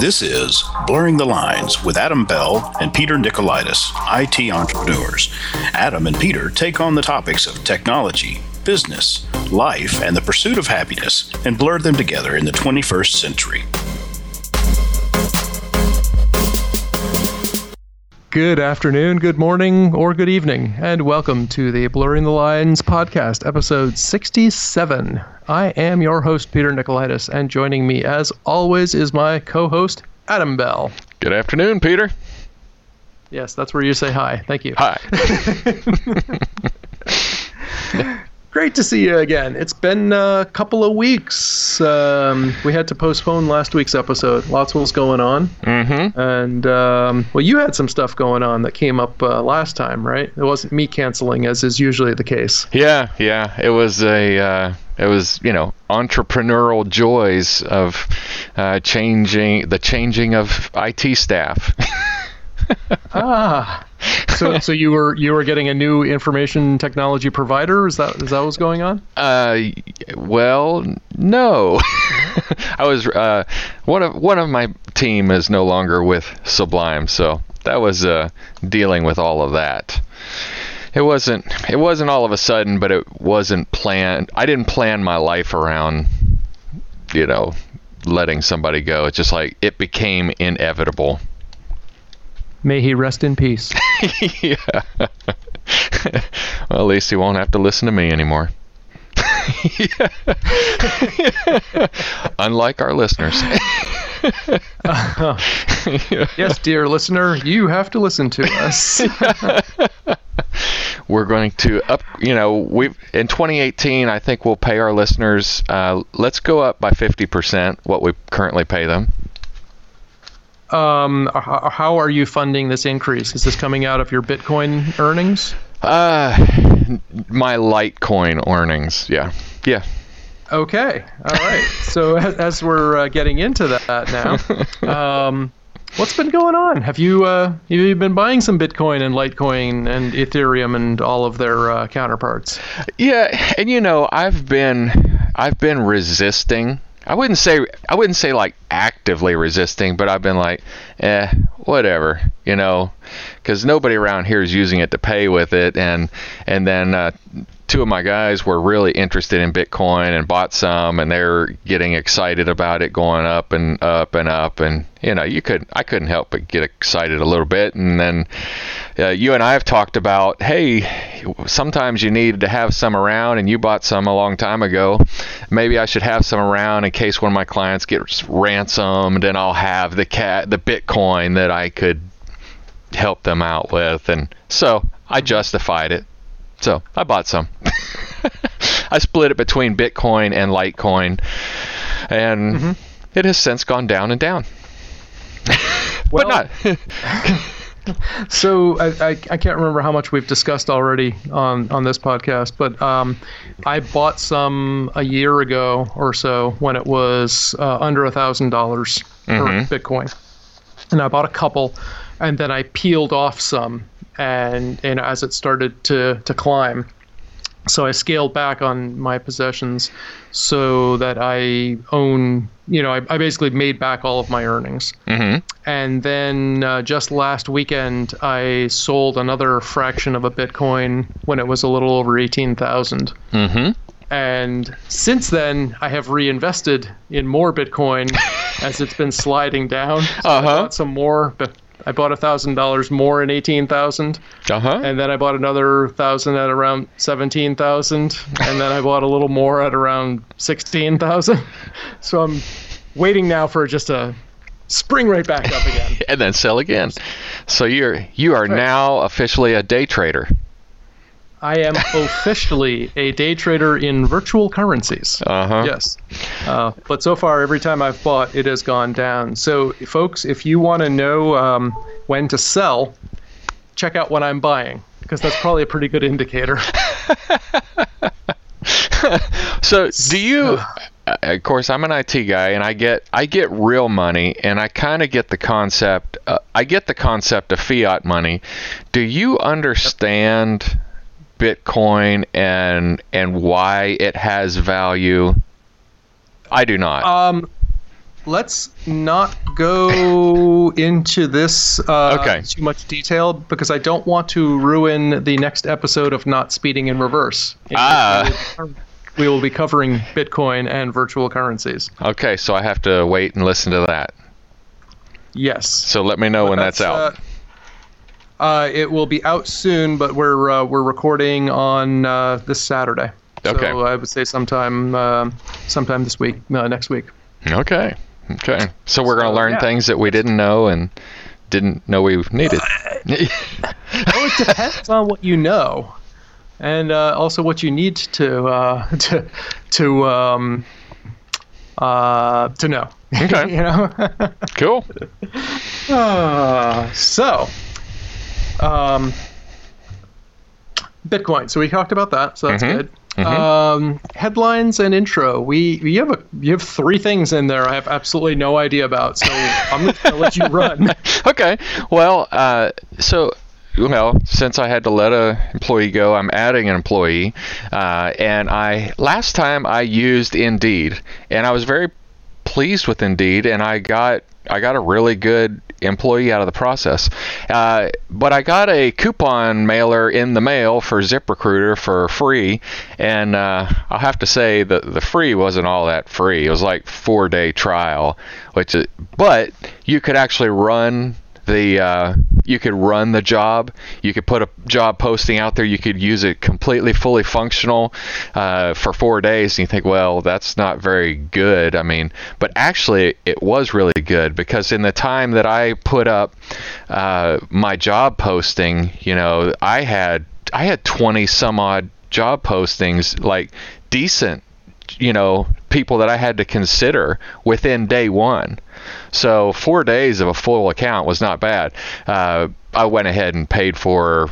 This is Blurring the Lines with Adam Bell and Peter Nicolaitis, IT entrepreneurs. Adam and Peter take on the topics of technology, business, life, and the pursuit of happiness and blur them together in the 21st century. Good afternoon, good morning, or good evening, and welcome to the Blurring the Lines podcast, episode 67. I am your host, Peter Nicolaitis, and joining me, as always, is my co host, Adam Bell. Good afternoon, Peter. Yes, that's where you say hi. Thank you. Hi. Great to see you again. It's been a couple of weeks. Um, we had to postpone last week's episode. Lots was going on. Mm-hmm. And, um, well, you had some stuff going on that came up uh, last time, right? It wasn't me canceling, as is usually the case. Yeah, yeah. It was a, uh, it was, you know, entrepreneurial joys of uh, changing, the changing of IT staff. ah, so so you were you were getting a new information technology provider? Is that is that what's going on? Uh, well, no. I was uh, one of one of my team is no longer with Sublime, so that was uh, dealing with all of that. It wasn't it wasn't all of a sudden, but it wasn't planned. I didn't plan my life around, you know, letting somebody go. It's just like it became inevitable. May he rest in peace. yeah. well, at least he won't have to listen to me anymore. Unlike our listeners. uh, yes, dear listener, you have to listen to us. We're going to up, you know, we in 2018, I think we'll pay our listeners. Uh, let's go up by 50% what we currently pay them. Um, how are you funding this increase? Is this coming out of your Bitcoin earnings? Uh, my Litecoin earnings. Yeah, yeah. Okay, all right. so as we're uh, getting into that now, um, what's been going on? Have you uh, you been buying some Bitcoin and Litecoin and Ethereum and all of their uh, counterparts? Yeah, and you know I've been I've been resisting I wouldn't say I wouldn't say like actively resisting, but I've been like, eh, whatever, you know, because nobody around here is using it to pay with it, and and then uh, two of my guys were really interested in Bitcoin and bought some, and they're getting excited about it going up and up and up. And you know, you could I couldn't help but get excited a little bit. And then uh, you and I have talked about, hey, sometimes you need to have some around, and you bought some a long time ago. Maybe I should have some around in case one of my clients gets ransomed, and I'll have the cat the Bitcoin that I could help them out with. And so I justified it. So I bought some. I split it between Bitcoin and Litecoin, and mm-hmm. it has since gone down and down. but not. so I, I, I, can't remember how much we've discussed already on, on this podcast, but um, I bought some a year ago or so when it was uh, under a thousand dollars per mm-hmm. Bitcoin, and I bought a couple, and then I peeled off some and and as it started to to climb so I scaled back on my possessions so that I own, you know, I, I basically made back all of my earnings. Mm-hmm. And then uh, just last weekend, I sold another fraction of a Bitcoin when it was a little over 18,000. Mm-hmm. And since then, I have reinvested in more Bitcoin as it's been sliding down. So uh-huh. Some more, but I bought a thousand dollars more in eighteen thousand, uh-huh. and then I bought another thousand at around seventeen thousand, and then I bought a little more at around sixteen thousand. So I'm waiting now for just a spring right back up again, and then sell again. So you're you are now officially a day trader. I am officially a day trader in virtual currencies. Uh-huh. Yes. Uh, but so far, every time I've bought, it has gone down. So, folks, if you want to know um, when to sell, check out what I'm buying, because that's probably a pretty good indicator. so, do you? Uh, of course, I'm an IT guy, and I get I get real money, and I kind of get the concept. Uh, I get the concept of fiat money. Do you understand? Bitcoin and and why it has value? I do not. Um, let's not go into this uh, Okay. too much detail because I don't want to ruin the next episode of Not Speeding in Reverse. in Ah. we will be cov- We will be covering Bitcoin and virtual currencies. Okay, so I have to wait and listen to that. Yes. So let me know when that's, out. Uh, uh, it will be out soon, but we're uh, we're recording on uh, this Saturday. Okay. So I would say sometime um sometime this week, uh, next week. Okay. Okay. So we're going to So, learn yeah. things that we didn't know and didn't know we needed. Well, it depends on what you know, and uh, also what you need to uh, to to um, uh, to know. Okay. you know. cool. Uh, so, um, Bitcoin. So we talked about that. So that's Mhm. good. Um, headlines and intro. We you have a you have three things in there. I have absolutely no idea about. So I'm gonna let you run. Okay. Well, uh, so well, since I had to let a employee go, I'm adding an employee, uh, and I last time I used Indeed, and I was very pleased with Indeed, and I got I got a really good employee out of the process. Uh, but I got a coupon mailer in the mail for ZipRecruiter for free, and uh, I'll have to say that the free wasn't all that free. It was like four day trial, which is, but you could actually run the uh, you could run the job. You could put a job posting out there. You could use it completely, fully functional uh, for four days. And you think, well, that's not very good. I mean, but actually, it was really good because in the time that I put up uh, my job posting, you know, I had I had 20 some odd job postings, like decent you know people that I had to consider within day one. So four days of a full account was not bad. Uh, I went ahead and paid for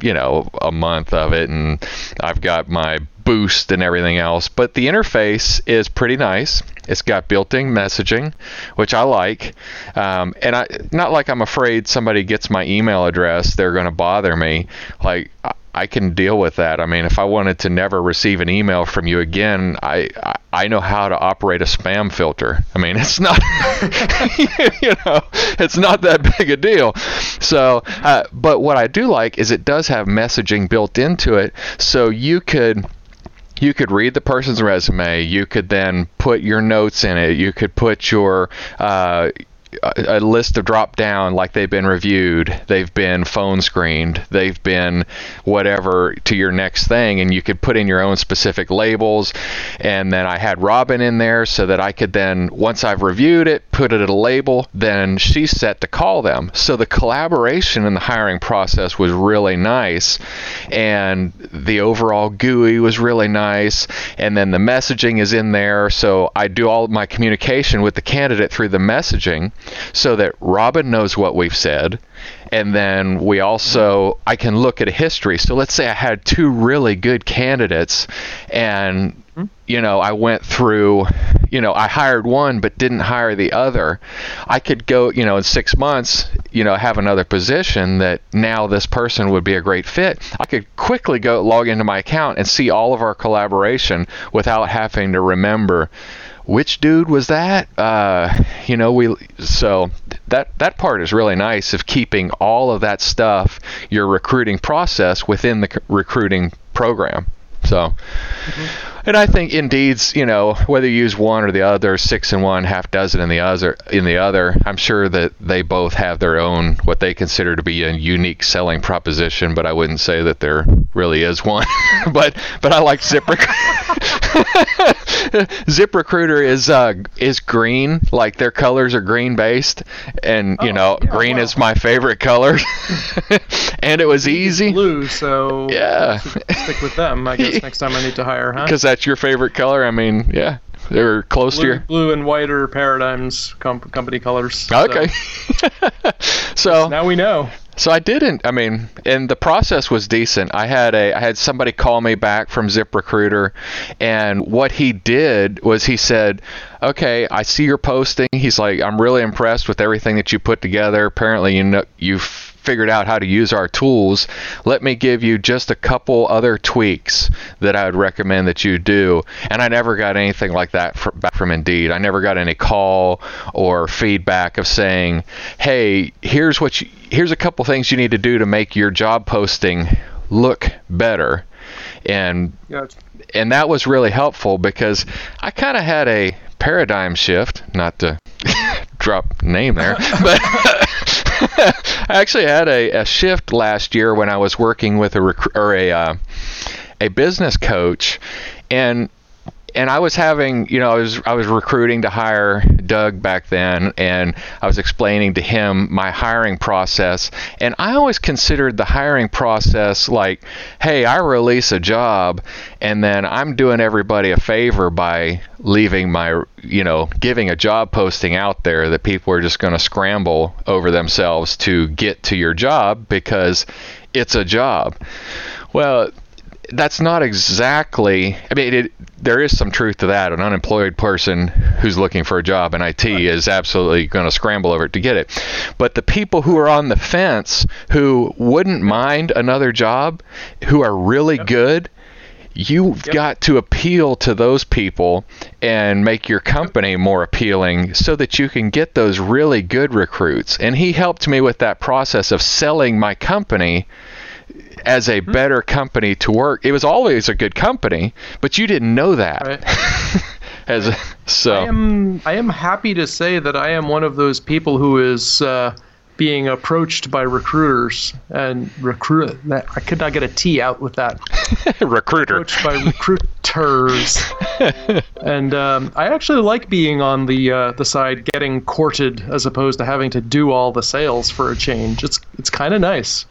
you know a month of it, and I've got my boost and everything else. But the interface is pretty nice. It's got built-in messaging, which I like, um, and I not like I'm afraid somebody gets my email address, they're going to bother me. Like I, can deal with that. I mean, if I wanted to never receive an email from you again, I I, I know how to operate a spam filter. I mean, it's not you know, it's not that big a deal. So, uh, but what I do like is it does have messaging built into it, so you could you could read the person's resume. You could then put your notes in it. You could put your uh, a, list of drop down like they've been reviewed, they've been phone screened, they've been whatever to your next thing, and you could put in your own specific labels. And then I had Robin in there so that I could then, once I've reviewed it, put it at a label, then she's set to call them. So the collaboration in the hiring process was really nice, and the overall GUI was really nice, and then the messaging is in there. So I do all my communication with the candidate through the messaging so that Robin knows what we've said. And then we also, I can look at a history. So let's say I had two really good candidates, and, hmm? you know, I went through, you know, I hired one but didn't hire the other. I could go, you know, in six months, you know, have another position that now this person would be a great fit. I could quickly go log into my account and see all of our collaboration without having to remember which dude was that? Uh, you know, we so that that part is really nice of keeping all of that stuff, your recruiting process within the c- recruiting program. So, and I think Indeed's, you know, whether you use one or the other, six in one, half dozen in the other, in the other, I'm sure that they both have their own what they consider to be a unique selling proposition. But I wouldn't say that there really is one. but but I like ZipRecruiter. ZipRecruiter is uh, is green, like their colors are green based, and you Oh, know, yeah, green wow. is my favorite color. and it was easy Blue. So Yeah. stick with them. I guess next time I need to hire, huh? because that's your favorite color. I mean, yeah, they're close to Blue, your. blue and white are paradigms com- company colors. So Okay. so now we know. So I didn't. I mean, and the process was decent. I had a I had somebody call me back from ZipRecruiter, and what he did was he said, "Okay, I see your posting." He's like, "I'm really impressed with everything that you put together. Apparently, you know you." Figured out how to use our tools. Let me give you just a couple other tweaks that I would recommend that you do. And I never got anything like that from, back from Indeed. I never got any call or feedback of saying, "Hey, here's what you, here's a couple things you need to do to make your job posting look better." And Gotcha. and that was really helpful because I kind of had a paradigm shift, not to drop name there, but I actually had a, a shift last year when I was working with a recru- or a uh, a business coach, and and I was having, you know, I was I was recruiting to hire Doug back then, and I was explaining to him my hiring process, and I always considered the hiring process like, hey, I release a job, and then I'm doing everybody a favor by leaving my, you know, giving a job posting out there that people are just going to scramble over themselves to get to your job because it's a job. Well, that's not exactly. I mean, it, there is some truth to that. An unemployed person who's looking for a job in IT is absolutely going to scramble over it to get it. But the people who are on the fence, who wouldn't mind another job, who are really good, you've Yep. got to appeal to those people and make your company more appealing so that you can get those really good recruits. And he helped me with that process of selling my company as a better company to work. It was always a good company, but you didn't know that. Right. as a, so I am I am happy to say that I am one of those people who is uh, being approached by recruiters and recruit. That I could not get a T out with that. recruiter. Approached by recruiters, and um, I actually like being on the uh, the side getting courted as opposed to having to do all the sales for a change. It's it's kind of nice.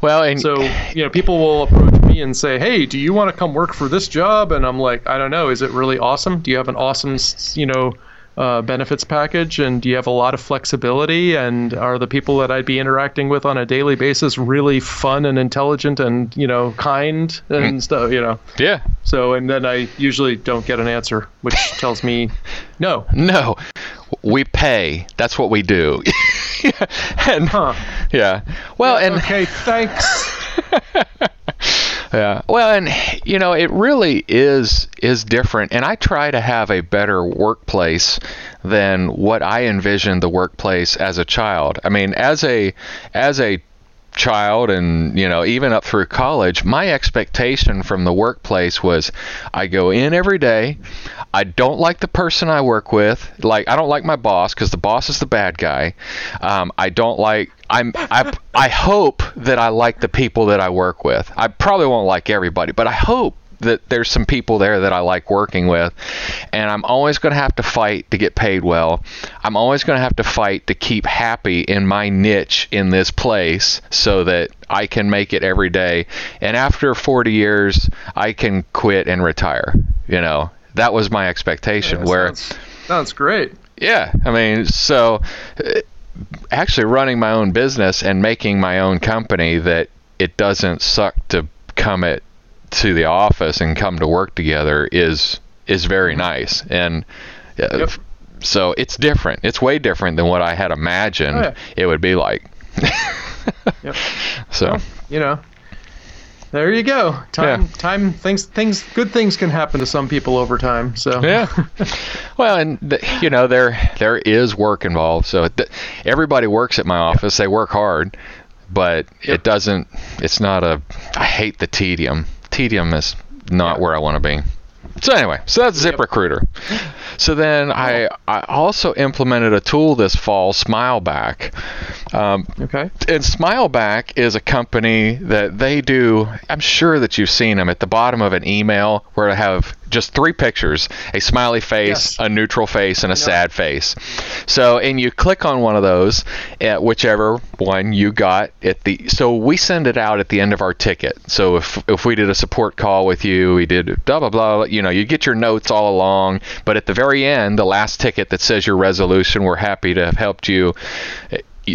Well, and So, you know, people will approach me and say, "Hey, do you want to come work for this job?" And I'm like, "I don't know. Is it really awesome? Do you have an awesome, you know, uh, benefits package? And do you have a lot of flexibility? And are the people that I'd be interacting with on a daily basis really fun and intelligent and you know kind and stuff? You know." yeah, So, and then I usually don't get an answer, which tells me, no. no, we pay. That's what we do. and Huh. yeah, well, and okay, thanks. Yeah. Well, and you know, it really is is different and I try to have a better workplace than what I envisioned the workplace as a child. I mean, as a as a child and you know even up through college my expectation from the workplace was i go in every day. I don't like the person i work with. Like i don't like my boss because the boss is the bad guy. Um, i don't like i'm I, I hope that i like the people that i work with. I probably won't like everybody but i hope that there's some people there that I like working with, and I'm always going to have to fight to get paid well. I'm always going to have to fight to keep happy in my niche in this place so that I can make it every day. And after 40 years, I can quit and retire. You know, that was my expectation. where sounds, sounds great. yeah, I mean, so uh, actually running my own business and making my own company that it doesn't suck to come it to the office and come to work together is is very nice and uh, Yep. so it's different. It's way different than what I had imagined Oh, yeah. it would be like. Yep. So Well, you know, there you go. Time, Yeah. time, things, things, good things can happen to some people over time. So yeah. well, and the, you know there there is work involved. So th- everybody works at my office. They work hard, but Yep. it doesn't. It's not a. I hate the tedium. Tedium is not Yeah. where I want to be. So anyway, so that's ZipRecruiter. So then I I also implemented a tool this fall, SmileBack. Um, okay. and Smileback is a company that they do. I'm sure that you've seen them at the bottom of an email where they have just three pictures: a smiley face, Yes. a neutral face, and a sad face. So, and you click on one of those, at whichever one you got at the. So we send it out at the end of our ticket. So if if we did a support call with you, we did blah blah blah. You know, you get your notes all along, but at the very end, the last ticket that says your resolution, we're happy to have helped you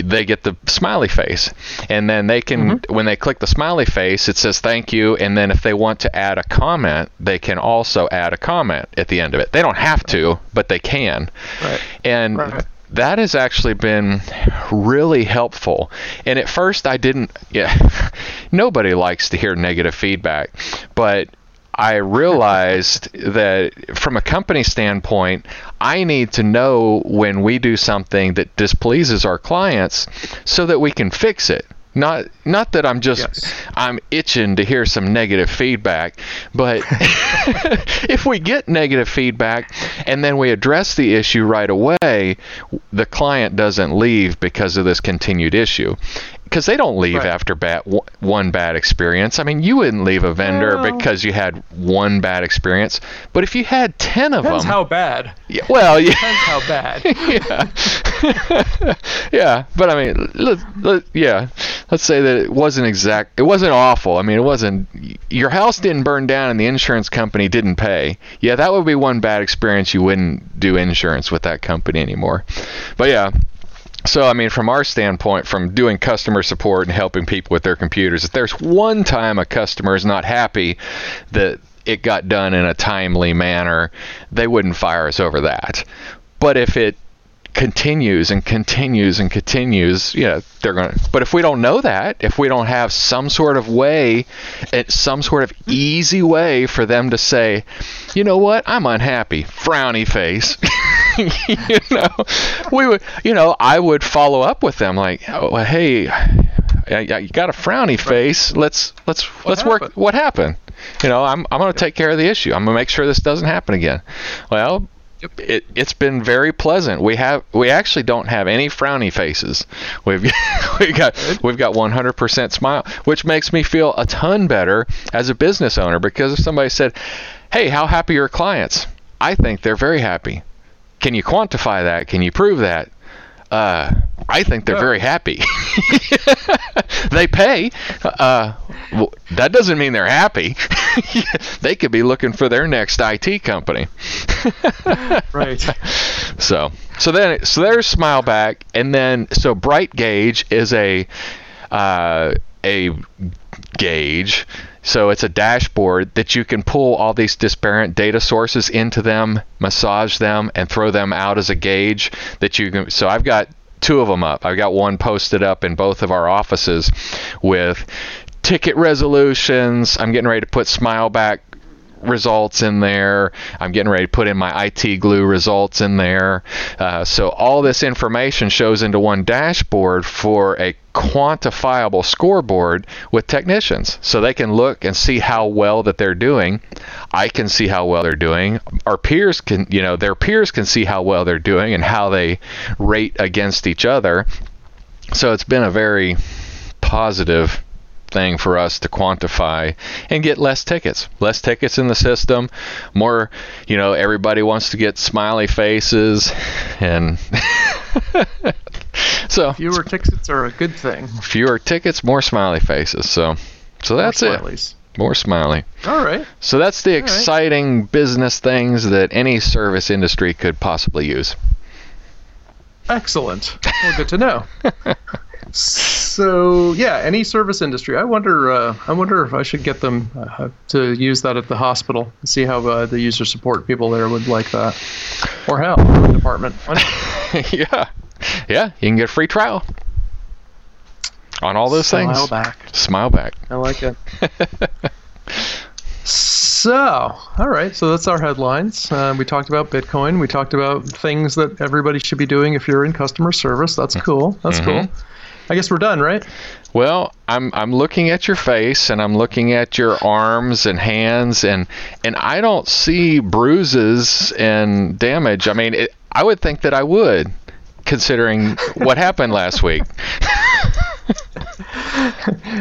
they get the smiley face and then they can mm-hmm. when they click the smiley face it says thank you and then if they want to add a comment they can also add a comment at the end of it they don't have to but they can Right. and Right. that has actually been really helpful. And at first, I didn't. Yeah, nobody likes to hear negative feedback, but I realized that from a company standpoint, I need to know when we do something that displeases our clients so that we can fix it. Not not that I'm just yes. I'm itching to hear some negative feedback, but if we get negative feedback and then we address the issue right away, the client doesn't leave because of this continued issue because they don't leave right. after bad one bad experience. I mean, you wouldn't leave a vendor well, because you had one bad experience, but if you had ten of them depends them, how bad? Yeah, well, yeah, depends how bad. yeah, yeah, but I mean, let, let, yeah, let's say that it wasn't exact, it wasn't awful. I mean, it wasn't. Your house didn't burn down and the insurance company didn't pay. Yeah, that would be one bad experience. You wouldn't do insurance with that company anymore. But yeah, so, I mean, from our standpoint, from doing customer support and helping people with their computers, if there's one time a customer is not happy that it got done in a timely manner, they wouldn't fire us over that. But if it continues and continues and continues, you know, they're going to. But if we don't know that, if we don't have some sort of way, eh, some sort of easy way for them to say, you know what, I'm unhappy, frowny face. you know, we would, you know, I would follow up with them like, oh, hey, you got a frowny face. Let's let's what let's happened? work. What happened? You know, I'm I'm going to take care of the issue. I'm going to make sure this doesn't happen again. Well, it, it's been very pleasant. We have we actually don't have any frowny faces. We've we got we've got 100% smile, which makes me feel a ton better as a business owner because if somebody said, "Hey, how happy are your clients?" I think they're very happy. Can you quantify that? Can you prove that? Uh, I think they're very happy. they pay. Uh, well, that doesn't mean they're happy. they could be looking for their next IT company. right. So, so then, so there's Smileback, and then so Bright Gauge is a uh, a gauge. So it's a dashboard that you can pull all these disparate data sources into them, massage them, and throw them out as a gauge that you can. So I've got two of them up. I've got one posted up in both of our offices with ticket resolutions. I'm getting ready to put Smileback results in there. I'm getting ready to put in my IT glue results in there. Uh, so all this information shows into one dashboard for a quantifiable scoreboard with technicians so they can look and see how well that they're doing i can see how well they're doing our peers can you know their peers can see how well they're doing and how they rate against each other so it's been a very positive thing for us to quantify and get less tickets. Less tickets in the system, more, you know, everybody wants to get smiley faces and so fewer tickets are a good thing. Fewer tickets, more smiley faces. So so that's it. More smiley. All right. So that's the All exciting right. business things that any service industry could possibly use. Excellent. Well, good to know. so yeah, any service industry. I wonder. Uh, I wonder if I should get them uh, to use that at the hospital. And see how uh, the user support people there would like that, or hell, department. yeah, yeah. You can get a free trial on all those Smile things. Smile back. Smile back. I like it. So, all right. So that's our headlines. Uh, we talked about Bitcoin. We talked about things that everybody should be doing if you're in customer service. That's mm-hmm. cool. That's mm-hmm. cool. I guess we're done, right? Well, I'm I'm looking at your face and I'm looking at your arms and hands and and I don't see bruises and damage. I mean, it, I would think that I would, considering what happened last week.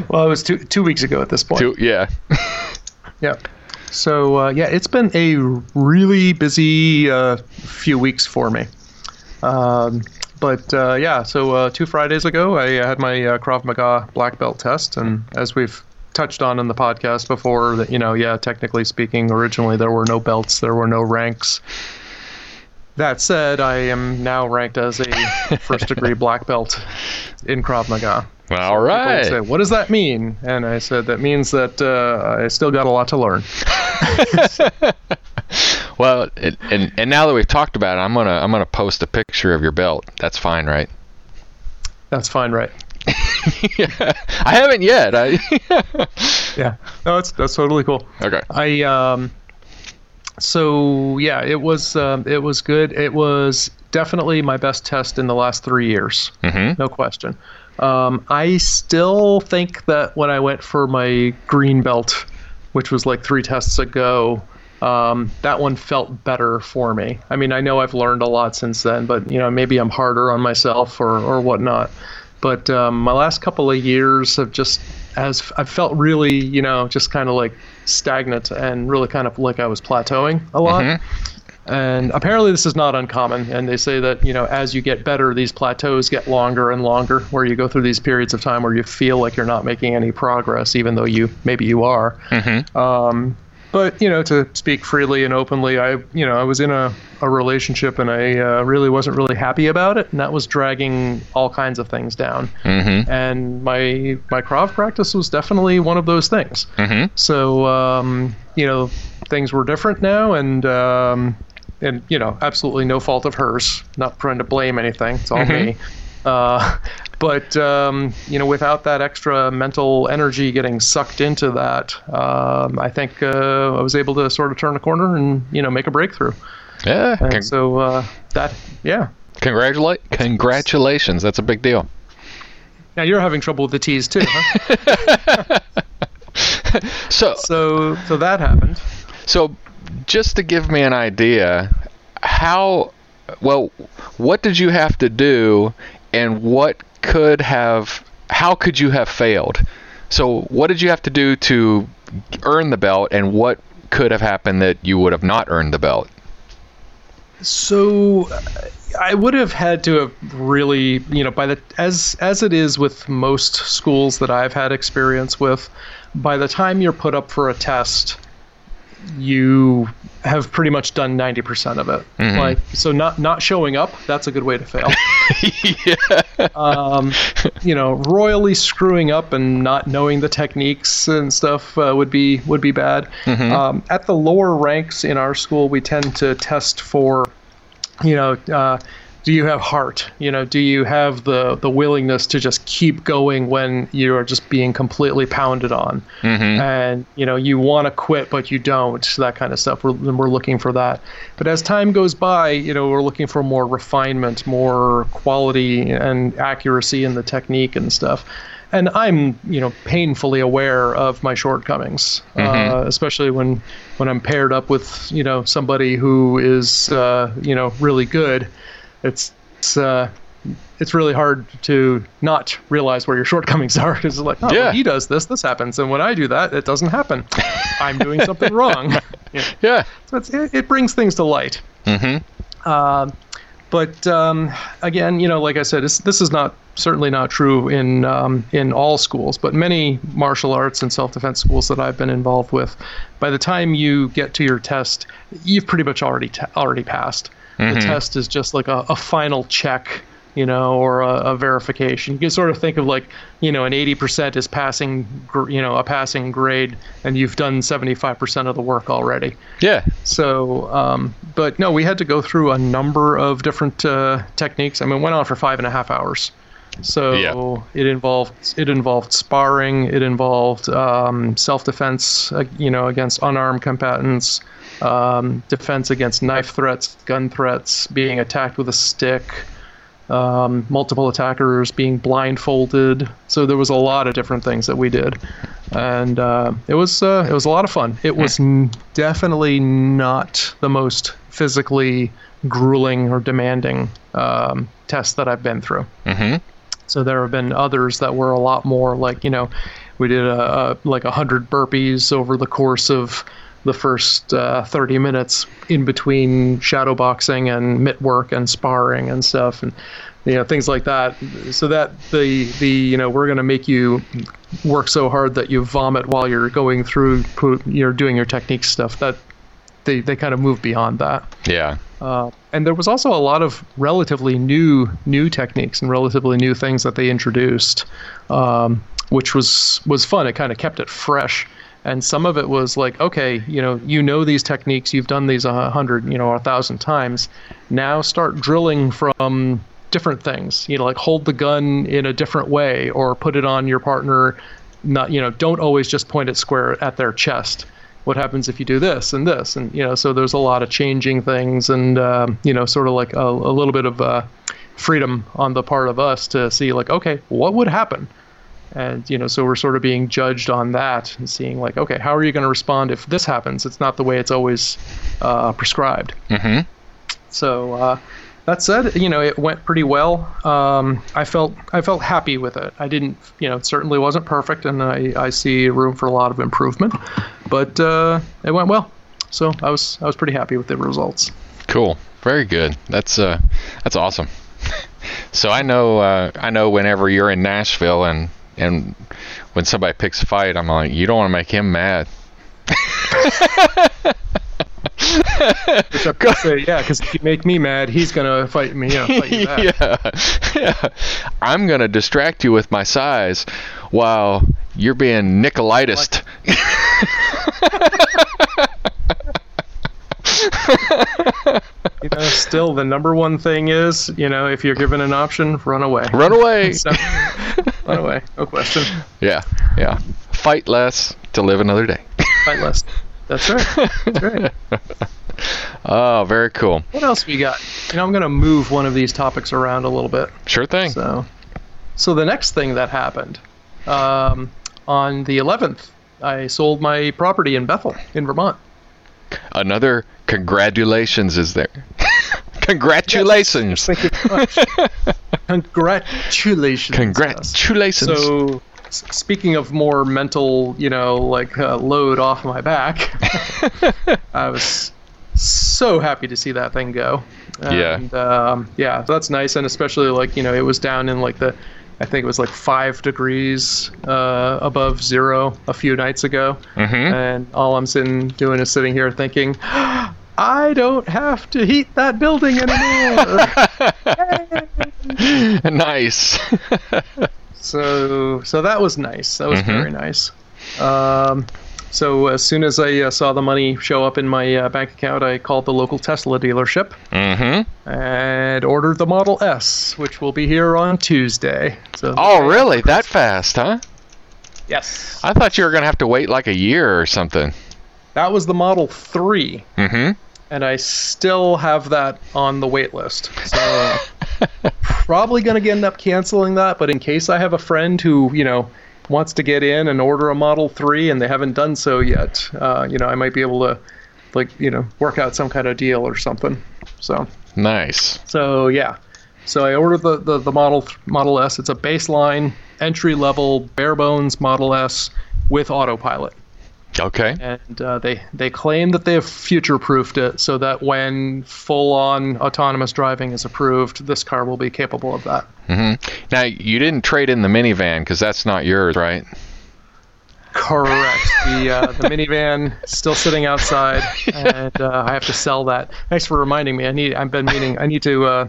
well, it was two two weeks ago at this point. Two, yeah. yeah. So uh, yeah, it's been a really busy uh, few weeks for me. Um, but uh, yeah, so uh, two Fridays ago, I had my uh, Krav Maga black belt test, and as we've touched on in the podcast before, that you know, yeah, technically speaking, originally there were no belts, there were no ranks. That said, I am now ranked as a first degree black belt in Krav Maga. All so right. Say, what does that mean? And I said that means that uh, I still got a lot to learn. Well, it, and and now that we've talked about it, I'm gonna I'm gonna post a picture of your belt. That's fine, right? That's fine, right? yeah, I haven't yet. I yeah, no, that's that's totally cool. Okay. I um, so yeah, it was um, it was good. It was definitely my best test in the last three years, mm-hmm. no question. Um, I still think that when I went for my green belt, which was like three tests ago, um, that one felt better for me. I mean, I know I've learned a lot since then, but you know, maybe I'm harder on myself or or whatnot. But um, my last couple of years have just as I felt really, you know, just kind of like stagnant and really kind of like I was plateauing a lot. Mm-hmm. And apparently, this is not uncommon. And they say that, you know, as you get better, these plateaus get longer and longer, where you go through these periods of time where you feel like you're not making any progress, even though you maybe you are. Mm-hmm. Um, but you know, to speak freely and openly, I you know I was in a, a relationship and I uh, really wasn't really happy about it, and that was dragging all kinds of things down. Mm-hmm. And my my Krav practice was definitely one of those things. Mm-hmm. So um, you know, things were different now, and um, and you know, absolutely no fault of hers. Not trying to blame anything. It's all Mm-hmm. me. Uh, but um, you know, without that extra mental energy getting sucked into that, um, I think uh, I was able to sort of turn a corner and you know make a breakthrough. Yeah. Con- so uh, that, yeah. congratulate congratulations. That's a big deal. Now you're having trouble with the T's too, huh? So so so that happened. So, just to give me an idea, how well, what did you have to do, and what could have, how could you have failed? So, what did you have to do to earn the belt, and what could have happened that you would have not earned the belt? So uh, I would have had to have really, you know, by the as as it is with most schools that I've had experience with, by the time you're put up for a test, you have pretty much done 90% of it. Mhm. Like so not not showing up, that's a good way to fail. yeah. um, you know, royally screwing up and not knowing the techniques and stuff uh, would be would be bad. Mhm. Um, at the lower ranks in our school, we tend to test for, you know, uh, do you have heart? You know, do you have the the willingness to just keep going when you are just being completely pounded on? Mhm. and you know you want to quit but you don't that kind of stuff we're, we're looking for that but as time goes by you know we're looking for more refinement more quality and accuracy in the technique and stuff and i'm you know painfully aware of my shortcomings uh, especially when when i'm paired up with you know somebody who is uh, you know really good it's it's uh, it's really hard to not realize where your shortcomings are because it's like, oh, Yeah. when he does this, this happens, and when I do that, it doesn't happen. I'm doing something wrong. Yeah. Yeah. So it's, it, it brings things to light. Mm-hmm. Um, but um, again, you know, like I said, it's, this is not certainly not true in um, in all schools, but many martial arts and self-defense schools that I've been involved with, by the time you get to your test, you've pretty much already ta- already passed. The test is just like a, a final check, you know, or a, a verification. You can sort of think of like, you know, an 80% is passing, gr- you know, a passing grade, and you've done 75% of the work already. Yeah. So, um, but no, we had to go through a number of different uh, techniques. I mean, it went on for five and a half hours. So Yeah. it involved it involved sparring. It involved um, self-defense, uh, you know, against unarmed combatants, um, defense against knife threats, gun threats, being attacked with a stick, um, multiple attackers being blindfolded. So there was a lot of different things that we did, and uh, it was uh, it was a lot of fun. It was n- definitely not the most physically grueling or demanding um, test that I've been through. Mm-hmm. So there have been others that were a lot more like you know, we did a, a like a hundred burpees over the course of the first uh, 30 minutes in between shadow boxing and mitt work and sparring and stuff and you know things like that so that the the you know we're going to make you work so hard that you vomit while you're going through you're doing your technique stuff that they, they kind of move beyond that Yeah. uh, and there was also a lot of relatively new new techniques and relatively new things that they introduced, um, which was was fun. It kind of kept it fresh, and some of it was like, okay, you know, you know these techniques, you've done these a hundred, you know, a thousand times. Now start drilling from different things. You know, like hold the gun in a different way, or put it on your partner. Not, you know, don't always just point it square at their chest. What happens if you do this and this, and you know, so there's a lot of changing things, and um, you know, sort of like a, a little bit of uh, freedom on the part of us to see, like, okay, what would happen? And you know so we're sort of being judged on that and seeing like okay how are you going to respond if this happens it's not the way it's always uh, prescribed Mm-hmm. so uh, that said you know it went pretty well um, i felt i felt happy with it i didn't you know it certainly wasn't perfect and i, I see room for a lot of improvement but uh, it went well so i was i was pretty happy with the results Cool. Very good. That's uh, that's awesome. so I know uh, I know whenever you're in Nashville and and when somebody picks a fight, I'm like, you don't want to make him mad. Which I could say, yeah, because if you make me mad, he's gonna fight me. Yeah, fight you back. yeah. yeah. I'm gonna distract you with my size while you're being Nicolaitis. You know, still the number one thing is, you know, if you're given an option, run away. Run away. So, run away, no question. yeah. Yeah. Fight less to live another day. Fight less. That's right. That's right. Oh, very cool. What else we got? You know, I'm gonna move one of these topics around a little bit. Sure thing. So, so the next thing that happened um, on the 11th, I sold my property in Bethel, in Vermont. Another congratulations is there. congratulations. Thank you much. Congratulations. Congratulations. So, speaking of more mental, you know, like uh, load off my back, I was so happy to see that thing go. Yeah. Um, yeah, so that's nice, and especially like you know, it was down in like the, I think it was like five degrees uh, above zero a few nights ago, Mhm. and all I'm sitting doing is sitting here thinking. I don't have to heat that building anymore. nice. So so that was nice. That was Mhm. very nice. Um, so as soon as I uh, saw the money show up in my uh, bank account, I called the local Tesla dealership mm-hmm. and ordered the Model S, which will be here on Tuesday. So Oh, really? That fast, huh? yes, I thought you were gonna have to wait like a year or something. that was the Model Three, Mm-hmm. and I still have that on the wait list. So probably gonna end up canceling that. But in case I have a friend who you know wants to get in and order a Model 3 and they haven't done so yet, uh, you know, I might be able to, like, you know, work out some kind of deal or something. So, Nice. so yeah. So I ordered the, the, the Model Model S. It's a baseline, entry level, bare bones Model S with autopilot. Okay. And uh, they, they claim that they have future proofed it so that when full on autonomous driving is approved, this car will be capable of that. hmm Now you didn't trade in the minivan because that's not yours, right? Correct. The uh, the minivan still sitting outside, and uh, I have to sell that. Thanks for reminding me. I need. I've been meaning. I need to. Uh,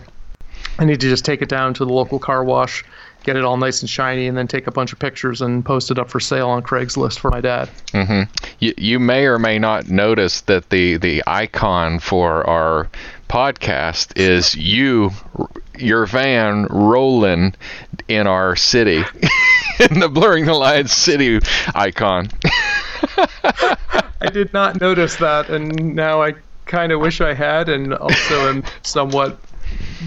I need to just take it down to the local car wash, get it all nice and shiny, and then take a bunch of pictures and post it up for sale on Craigslist for my dad. hmm You, you may or may not notice that the, the icon for our podcast is you, your van rolling in our city, in the blurring the lines city icon. I did not notice that, and now I kind of wish I had, and also am somewhat w-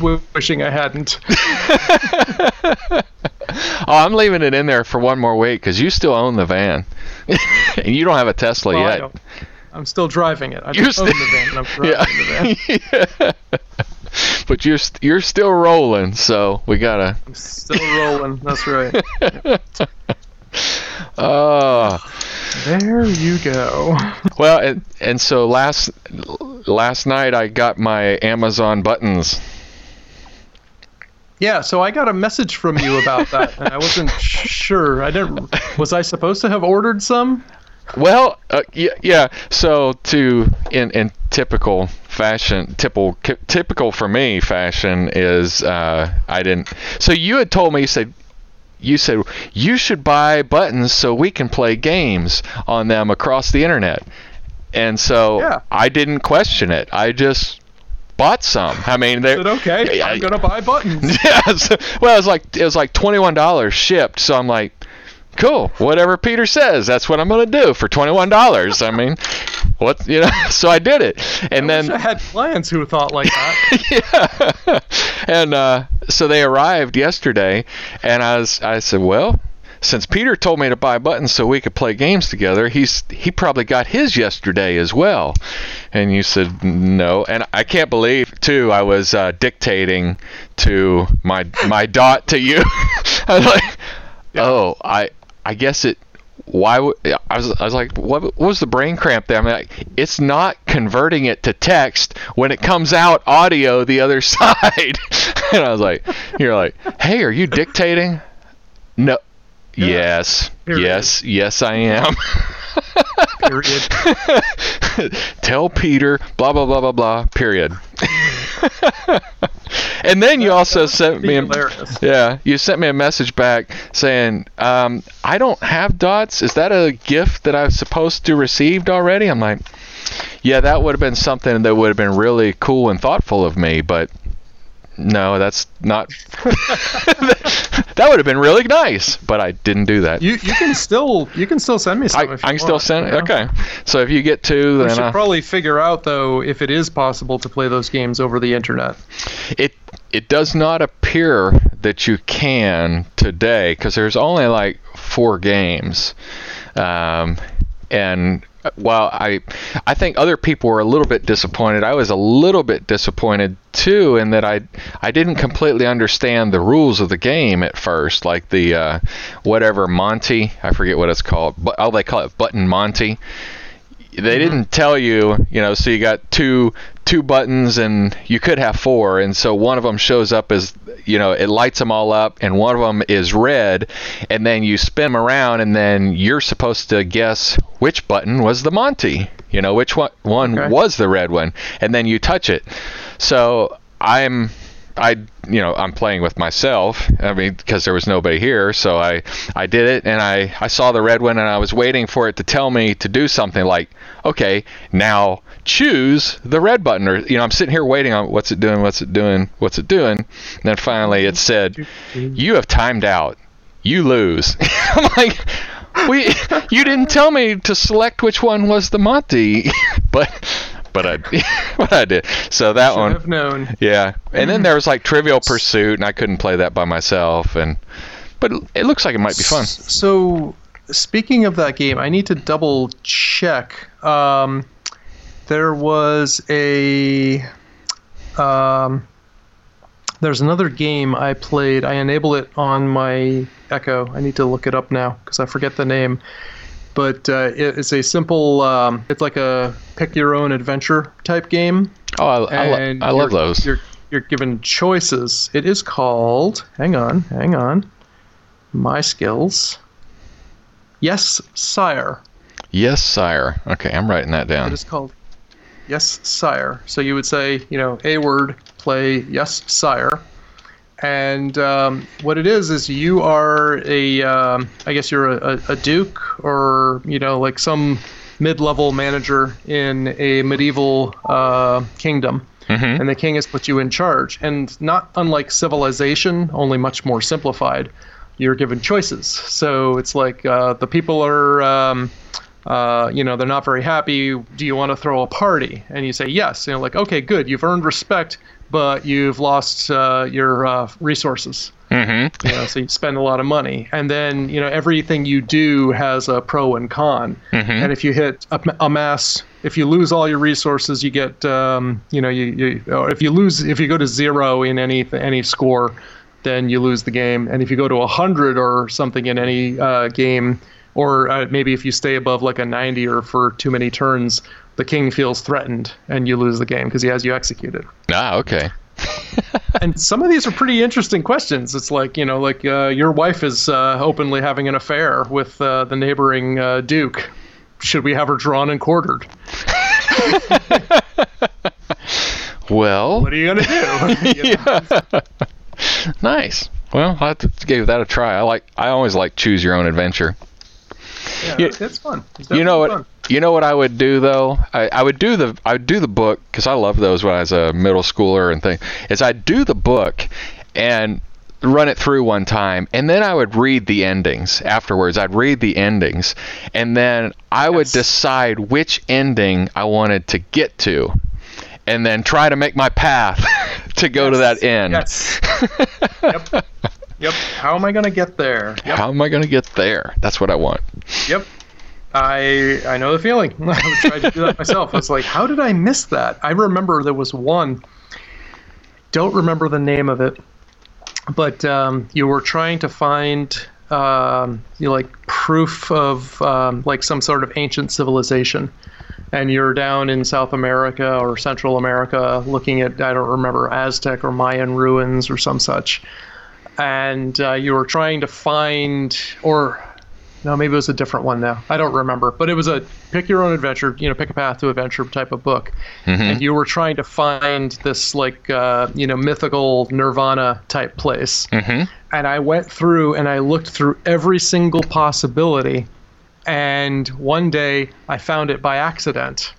wishing I hadn't. Oh, I'm leaving it in there for one more week because you still own the van, and you don't have a Tesla Well, yet. I'm still driving it. I don't own still- the van. and I'm driving the van. yeah. but you're st- you're still rolling, so we gotta. I'm still rolling. That's right. Oh, There you go. well, and, and so last last night I got my Amazon buttons. Yeah, so I got a message from you about that, and I wasn't sure. I didn't. Was I supposed to have ordered some? Well, uh, yeah, yeah. So to in in typical fashion, typical typical for me fashion is uh, I didn't. So you had told me you said you said you should buy buttons so we can play games on them across the internet. And so Yeah. I didn't question it. I just bought some. I mean, they Said, okay, I'm gonna buy buttons. yeah. So, well, it was like it was like twenty one dollars shipped. So I'm like, cool. Whatever Peter says, that's what I'm gonna do for twenty one dollars. I mean, what you know? So I did it, and I then I had clients who thought like that. yeah. and uh, so they arrived yesterday, and I was I said, well. Since Peter told me to buy buttons so we could play games together, he's he probably got his yesterday as well. And you said no, and I can't believe too. I was uh, dictating to my my dot to you. I was like, oh, I I guess it. Why would I was I was like, what, what was the brain cramp there? I'm like, it's not converting it to text when it comes out audio the other side. and I was like, you're like, hey, are you dictating? No. Yes. Yes. Yes, I am. Period. Tell Peter, blah blah blah blah blah. Period. and then you also sent me a, yeah, you sent me a message back saying, um, "I don't have dots. Is that a gift that I was supposed to received already?" I'm like, "Yeah, that would have been something that would have been really cool and thoughtful of me, but no, that's not. that would have been really nice, but I didn't do that. You you can still you can still send me some. I, if you I can still want, send you know? Okay, so if you get two, We should uh, probably figure out though if it is possible to play those games over the internet. it it does not appear that you can today because there's only like four games um, and while I I think other people were a little bit disappointed. I was a little bit disappointed too in that I I didn't completely understand the rules of the game at first like the uh, whatever Monty I forget what it's called but oh they call it button Monty they mm-hmm. didn't tell you, you know, so you got two two buttons and you could have four and so one of them shows up as you know, it lights them all up and one of them is red and then you spin them around and then you're supposed to guess which button was the Monty, you know, which one one Okay. was the red one and then you touch it. So I'm I you know I'm playing with myself. I mean because there was nobody here, so I I did it and I I saw the red one and I was waiting for it to tell me to do something like okay now choose the red button or you know I'm sitting here waiting on what's it doing? What's it doing? What's it doing? And then finally it said you have timed out. You lose. I'm like we you didn't tell me to select which one was the Monty but but I but I did so that Should one have known. yeah, and then there was like Trivial Pursuit, and I couldn't play that by myself. And but it looks like it might be fun. So, speaking of that game, I need to double check. Um, there was a. Um, there's another game I played. I enable it on my Echo. I need to look it up now because I forget the name. But uh, it, it's a simple. Um, it's like a pick your own adventure type game. Oh, I, I, lo- I love those. You're you're given choices. It is called. Hang on, hang on. My skills. Yes, sire. Yes, sire. Okay, I'm writing that down. It is called. Yes, sire. So you would say, you know, a word, play yes, sire. And um, what it is is you are a, um, I guess you're a, a, duke or you know like some mid-level manager in a medieval uh, kingdom, Mhm. and the king has put you in charge. And not unlike civilization, only much more simplified. You're given choices. So it's like uh, the people are. Um, uh, you know, they're not very happy. Do you want to throw a party? And you say yes. You know, like, okay, good. You've earned respect, but you've lost uh, your uh, resources. Mm-hmm. You know, so you spend a lot of money, and then you know everything you do has a pro and con. Mhm. And if you hit a, a mass, if you lose all your resources, you get, um, you know, you, you or if you lose, if you go to zero in any any score, then you lose the game. And if you go to a hundred or something in any uh, game, or uh, maybe if you stay above like a 90 or for too many turns, the king feels threatened and you lose the game because he has you executed. Ah, okay. and some of these are pretty interesting questions. It's like, you know, like uh, your wife is uh, openly having an affair with uh, the neighboring uh, duke. Should we have her drawn and quartered? Well, What are you going to do? You nice. Well, I give that a try. I like. I always like choose your own adventure. Yeah, You- it's, fun. It's You know what? definitely You know what I would do though? I, I would do the I would do the book because I love those when I was a middle schooler and thing. Is I'd do the book and run it through one time, and then I would read the endings afterwards. I'd read the endings, and then I would Yes. decide which ending I wanted to get to, and then try to make my path to go to that end. Yes. yep. Yep. How am I gonna get there? Yep. How am I going to get there? That's what I want. Yep. I I know the feeling. I tried to do that myself. I was like, how did I miss that? I remember there was one. Don't remember the name of it, but um, you were trying to find um, you know, like proof of um, like some sort of ancient civilization, and you're down in South America or Central America looking at I don't remember Aztec or Mayan ruins or some such, and uh, you were trying to find or no, maybe it was a different one now. I don't remember, but it was a pick your own adventure, you know, pick a path to adventure type of book, and you were trying to find this like uh, you know mythical nirvana type place. Mhm. And I went through and I looked through every single possibility, and one day I found it by accident.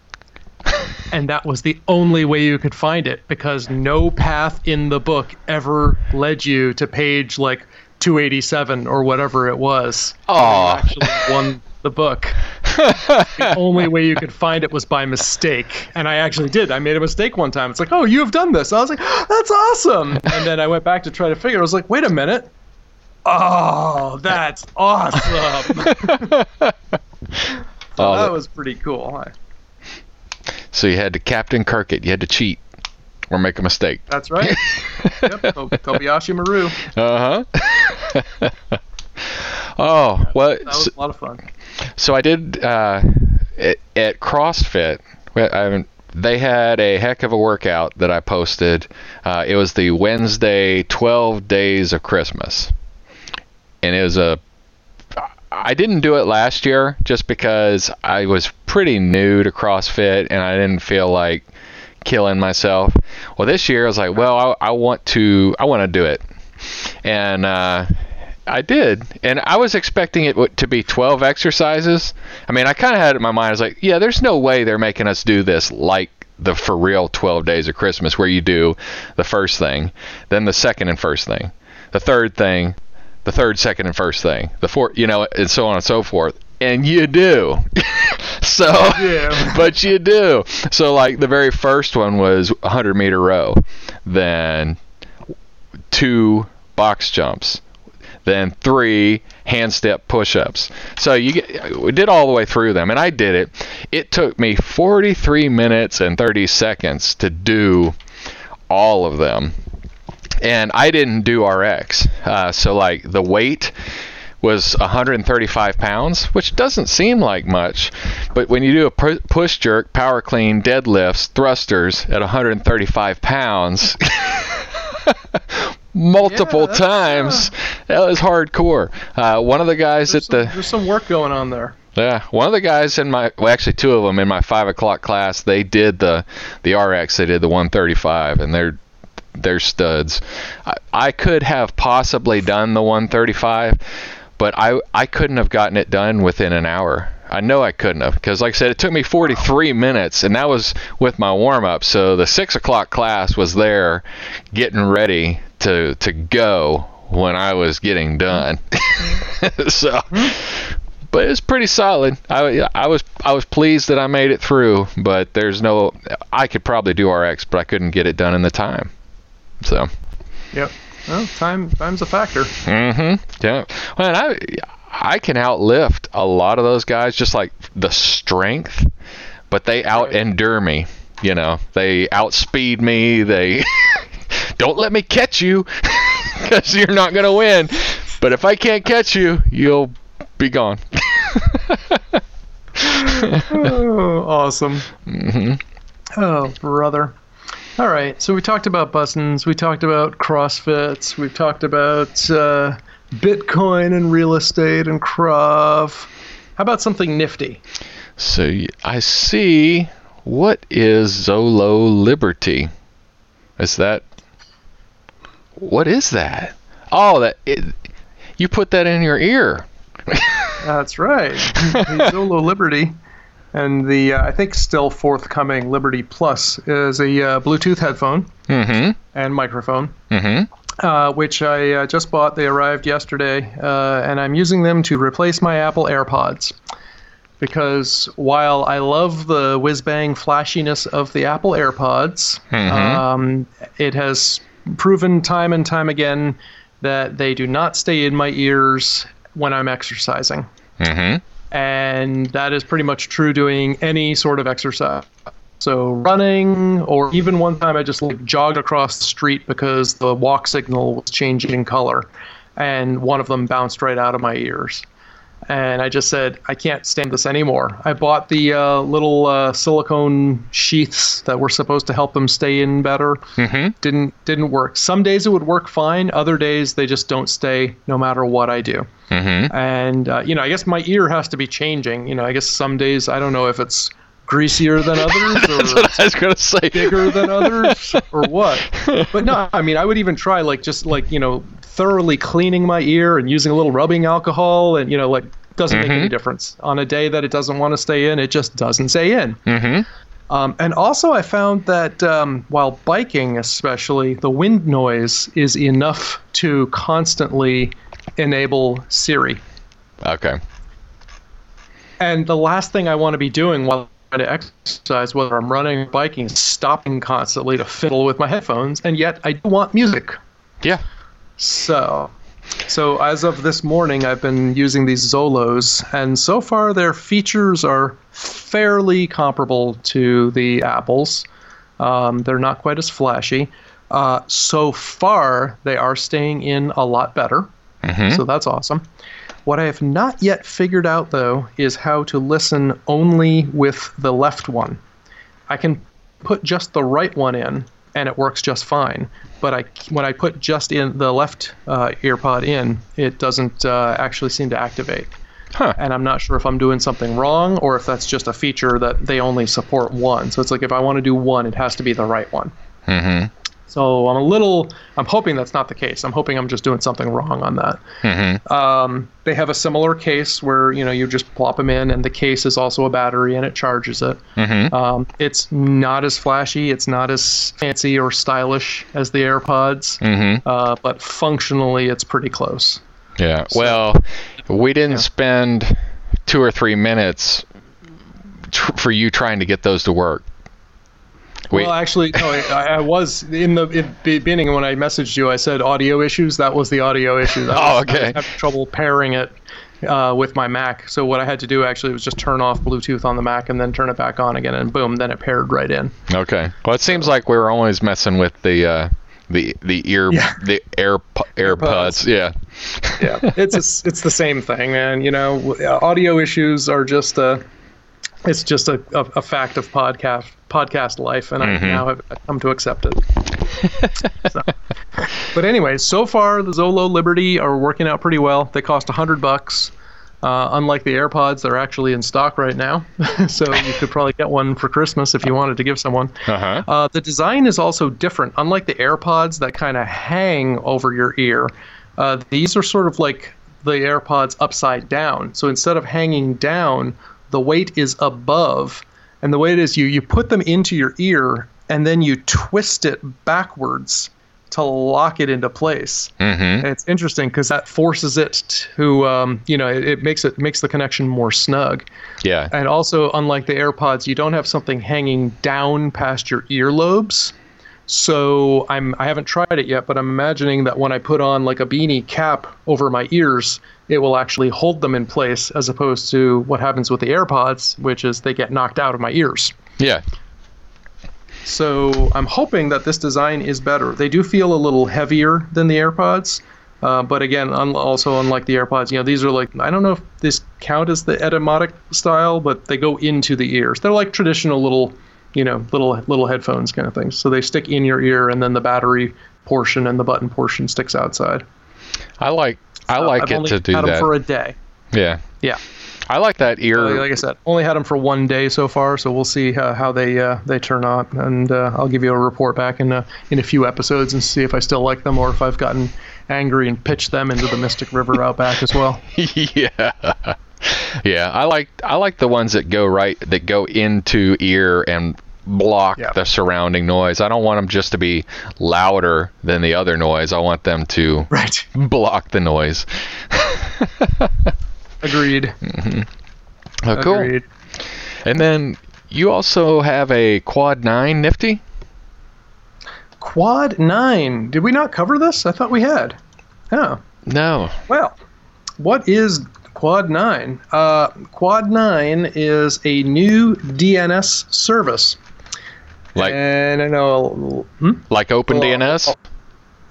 And that was the only way you could find it because no path in the book ever led you to page like 287 or whatever it was. Oh, actually won the book. the only way you could find it was by mistake. And I actually did. I made a mistake one time. It's like, oh, you have done this. I was like, ah, that's awesome. And then I went back to try to figure. it. I was like, wait a minute. Oh, that's awesome. Oh, that was pretty cool. So you had to Captain Kirk it. You had to cheat or make a mistake. That's right. yep. Kobayashi Maru. Uh huh. oh, well, That was a lot of fun. so I did uh, at, at CrossFit. I haven't- they had a heck of a workout that I posted. Uh, it was the Wednesday 12 Days of Christmas, and it was a. I didn't do it last year just because I was pretty new to CrossFit and I didn't feel like killing myself. Well, this year I was like, well, I, I want to, I want to do it, and uh, I did, and I was expecting it to be 12 exercises. I mean, I kind of had it in my mind. I was like, yeah, there's no way they're making us do this like the for real 12 days of Christmas, where you do the first thing, then the second and first thing, the third thing, the third, second, and first thing, the fourth, you know, and so on and so forth. And you do. so, Yeah. but you do. So, like, the very first one was 100 meter row, then two box jumps, then three handstand push-ups. So you get, we did all the way through them, and I did it. It took me 43 minutes and 30 seconds to do all of them, and I didn't do RX. Uh, so like the weight was 135 pounds, which doesn't seem like much, but when you do a pu- push jerk, power clean, deadlifts, thrusters at 135 pounds. multiple Yeah, times. That was hardcore. Uh, one of the guys at some, the there's some work going on there. yeah, one of the guys in my well, actually two of them in my five o'clock class. They did the the RX. They did the 135, and they're they're studs. I, I could have possibly done the 135, but I I couldn't have gotten it done within an hour. I know I couldn't have because, like I said, it took me 43 minutes, and that was with my warm up. So the six o'clock class was there, getting ready to to go when I was getting done. so but it's pretty solid. I, I was I was pleased that I made it through, but there's no I could probably do RX, but I couldn't get it done in the time. So, Yep. Well, time time's a factor. Mm-hmm. Yeah. Well, and I I can outlift a lot of those guys just like the strength, but they out endure me, you know. They outspeed me, they don't let me catch you cuz you're not going to win. But if I can't catch you, you'll be gone. oh, awesome. Mm-hmm. Oh, brother. All right. So we talked about buttons. We talked about CrossFits. We've talked about uh, Bitcoin and real estate and Krav. How about something nifty? So I see. What is Zolo Liberty? Is that? What is that? Oh, that it, you put that in your ear. That's right. Zolo Liberty, and the uh, I think still forthcoming Liberty Plus is a uh, Bluetooth headphone Mm-hmm. and microphone. Mm-hmm. uh, which I uh, just bought. They arrived yesterday, uh, and I'm using them to replace my Apple AirPods. Because while I love the whiz bang flashiness of the Apple AirPods, um, it has proven time and time again that they do not stay in my ears when I'm exercising. Mm-hmm. And that is pretty much true doing any sort of exercise. So running, or even one time I just like jogged across the street because the walk signal was changing color, and one of them bounced right out of my ears. And I just said, I can't stand this anymore. I bought the uh, little uh, silicone sheaths that were supposed to help them stay in better. Mm-hmm. Didn't didn't work. Some days it would work fine. Other days they just don't stay, no matter what I do Mm-hmm. and uh, you know i guess my ear has to be changing you know i guess some days i don't know if it's greasier than others That's or what I was gonna say. bigger than others or what but no i mean i would even try like just like you know thoroughly cleaning my ear and using a little rubbing alcohol and you know like doesn't make any difference on a day that it doesn't want to stay in it just doesn't stay in Mm-hmm. um, and also, I found that um, while biking, especially, the wind noise is enough to constantly enable Siri. Okay. And the last thing I want to be doing while trying to exercise, whether I'm running or biking, is stopping constantly to fiddle with my headphones. And yet, I do want music. Yeah. So, so as of this morning, I've been using these Zolos, and so far their features are fairly comparable to the Apples. Um, they're not quite as flashy. Uh, so far, they are staying in a lot better. So that's awesome. What I have not yet figured out, though, is how to listen only with the left one. I can put just the right one in, and it works just fine. But I, when I put just in the left uh, earpod in, it doesn't uh, actually seem to activate. Huh. And I'm not sure if I'm doing something wrong or if that's just a feature that they only support one. So it's like if I want to do one, it has to be the right one. Mm-hmm. So I'm a little. I'm hoping that's not the case. I'm hoping I'm just doing something wrong on that. Mm-hmm. Um, they have a similar case where you know you just plop them in, and the case is also a battery, and it charges it. Mm-hmm. Um, it's not as flashy, it's not as fancy or stylish as the AirPods, Mm-hmm. uh, but functionally it's pretty close. Yeah. Well, we didn't spend two or three minutes tr- for you trying to get those to work. We, Well, actually, no, I, I was in the in the beginning when I messaged you. I said audio issues. That was the audio issue. Oh, I okay. was having trouble pairing it uh, with my Mac. So what I had to do actually was just turn off Bluetooth on the Mac and then turn it back on again, and boom, then it paired right in. okay. Well, it seems like we were always messing with the uh, the the ear Yeah. the air AirPods. Yeah. yeah it's a, it's the same thing man you know audio issues are just a it's just a, a, a fact of podcast podcast life and i now have come to accept it so. but anyway so far the zolo liberty are working out pretty well they cost 100 bucks uh, unlike the AirPods, they're actually in stock right now, so you could probably get one for Christmas if you wanted to give someone. Uh-huh. Uh, the design is also different. Unlike the AirPods that kind of hang over your ear, uh, these are sort of like the AirPods upside down. So instead of hanging down, the weight is above. And the way it is, you, you put them into your ear and then you twist it backwards to lock it into place. Mm-hmm. And it's interesting because that forces it to, um, you know, it, it makes it makes the connection more snug. Yeah. And also, unlike the AirPods, you don't have something hanging down past your earlobes. So I'm I haven't tried it yet, but I'm imagining that when I put on like a beanie cap over my ears, it will actually hold them in place as opposed to what happens with the AirPods, which is they get knocked out of my ears. Yeah. So I'm hoping that this design is better. They do feel a little heavier than the AirPods, uh, but again, un- also unlike the AirPods, you know, these are like I don't know if this count as the etymotic style, but they go into the ears. They're like traditional little, you know, little little headphones kind of things. So they stick in your ear, and then the battery portion and the button portion sticks outside. I like I like I've it only to do had them that. for a day. yeah. Yeah. I like that ear. Uh, like I said, only had them for one day so far, so we'll see how, how they uh, they turn out, and uh, I'll give you a report back in a, in a few episodes and see if I still like them or if I've gotten angry and pitched them into the Mystic River out back as well. yeah. Yeah, I like I like the ones that go right that go into ear and block Yeah. the surrounding noise. I don't want them just to be louder than the other noise. I want them to Right. block the noise. Agreed. Oh, cool. Agreed. And then you also have a Quad 9 Nifty? Quad nine. Did we not cover this? I thought we had. Oh. No. Well, what is Quad 9? Uh, Quad 9 is a new DNS service. Like and I know, hmm? like OpenDNS?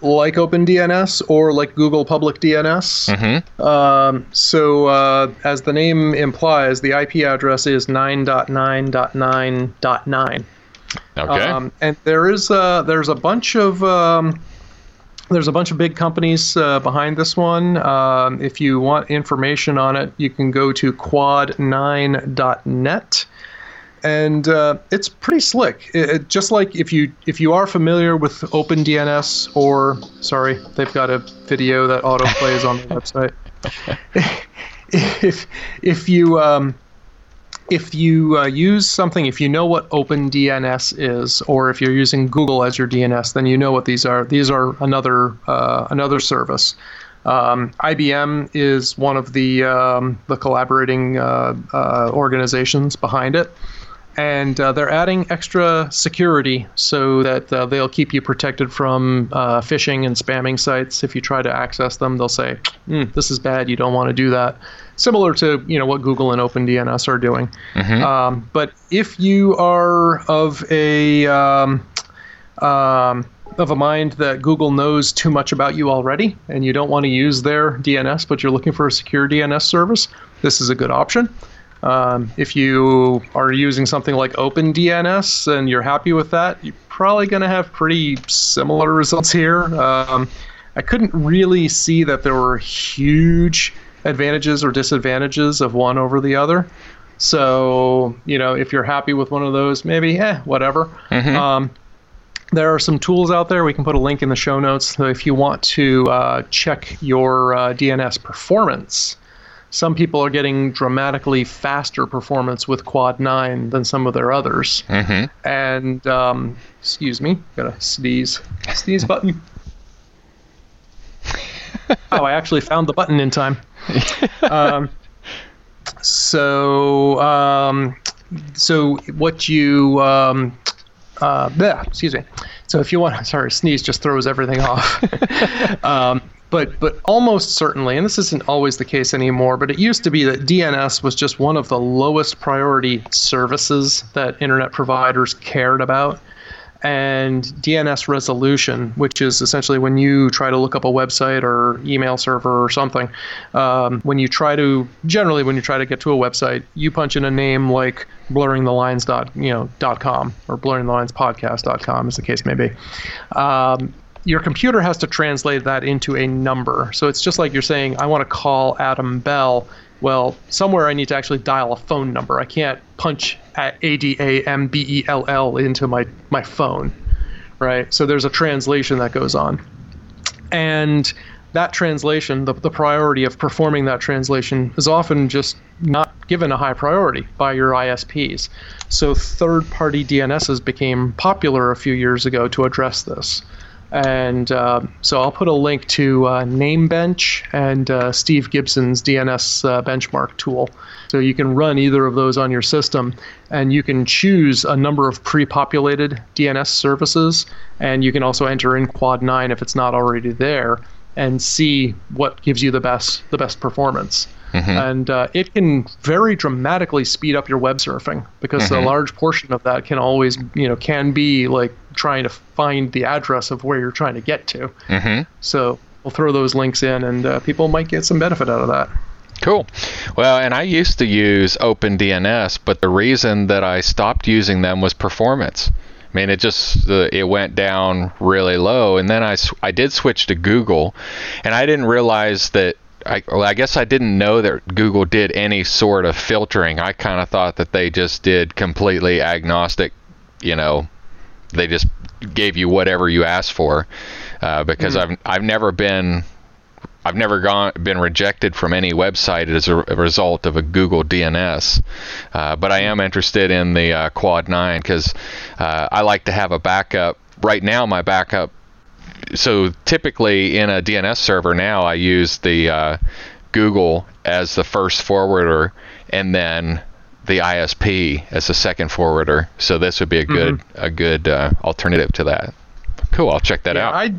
like OpenDNS or like Google Public DNS. Mm-hmm. Um, so, uh, as the name implies, the IP address is 9.9.9.9. Okay. Um, and there is uh, there's a bunch of um, there's a bunch of big companies uh, behind this one. Um, if you want information on it, you can go to quad9.net, and uh, it's pretty slick. It, it- just like if you if you are familiar with OpenDNS, or sorry, they've got a video that auto plays on the website. if if you um, if you uh, use something, if you know what OpenDNS is, or if you're using Google as your DNS, then you know what these are. These are another uh, another service. Um, IBM is one of the um, the collaborating uh, uh, organizations behind it, and uh, they're adding extra security so that uh, they'll keep you protected from uh, phishing and spamming sites. If you try to access them, they'll say, "Hmm, "This is bad. You don't want to do that." Similar to you know what Google and OpenDNS are doing. Um, but if you are of a um, um, of a mind that Google knows too much about you already, and you don't want to use their DNS, but you're looking for a secure DNS service, this is a good option. Um, if you are using something like OpenDNS and you're happy with that, you're probably going to have pretty similar results here. Um, I couldn't really see that there were huge advantages or disadvantages of one over the other. So, you know, if you're happy with one of those, maybe, eh, whatever. Um, there are some tools out there. We can put a link in the show notes. So if you want to uh, check your uh, DNS performance, some people are getting dramatically faster performance with Quad 9 than some of their others. Mm-hmm. And, um, excuse me, got a sneeze. Sneeze button. oh, I actually found the button in time. Um, so, um, so what you, um, uh, bleh, excuse me. So if you want, sorry, sneeze just throws everything off. but but almost certainly, and this isn't always the case anymore. But it used to be that DNS was just one of the lowest priority services that internet providers cared about. And DNS resolution, which is essentially when you try to look up a website or email server or something, um, when you try to generally when you try to get to a website, you punch in a name like blurringthelines dot you know dot com or blurringthelinespodcast.com as the case may be. Um, your computer has to translate that into a number. So it's just like you're saying, I want to call Adam Bell. Well, somewhere I need to actually dial a phone number. I can't punch A D A M B E L L into my, my phone, right? So there's a translation that goes on. And that translation, the, the priority of performing that translation is often just not given a high priority by your ISPs. So third party DNSs became popular a few years ago to address this. And uh, so I'll put a link to uh, Namebench and uh, Steve Gibson's DNS uh, benchmark tool. So you can run either of those on your system, and you can choose a number of pre-populated DNS services, and you can also enter in Quad 9 if it's not already there, and see what gives you the best the best performance. And uh, it can very dramatically speed up your web surfing because a large portion of that can always, you know, can be like trying to find the address of where you're trying to get to. Mm-hmm. So we'll throw those links in, and uh, people might get some benefit out of that. Cool. Well, and I used to use OpenDNS, but the reason that I stopped using them was performance. I mean, it just uh, it went down really low, and then I I did switch to Google, and I didn't realize that I, well, I guess I didn't know that Google did any sort of filtering. I kind of thought that they just did completely agnostic. You know, they just gave you whatever you asked for. Uh, because mm-hmm. I've I've never been I've never gone been rejected from any website as a, a result of a Google DNS, uh, but I am interested in the uh, Quad 9 because uh, I like to have a backup. Right now, my backup. So typically in a DNS server now, I use the uh, Google as the first forwarder, and then the ISP as the second forwarder. So this would be a good mm-hmm. a good uh, alternative to that. Cool, I'll check that yeah, out. I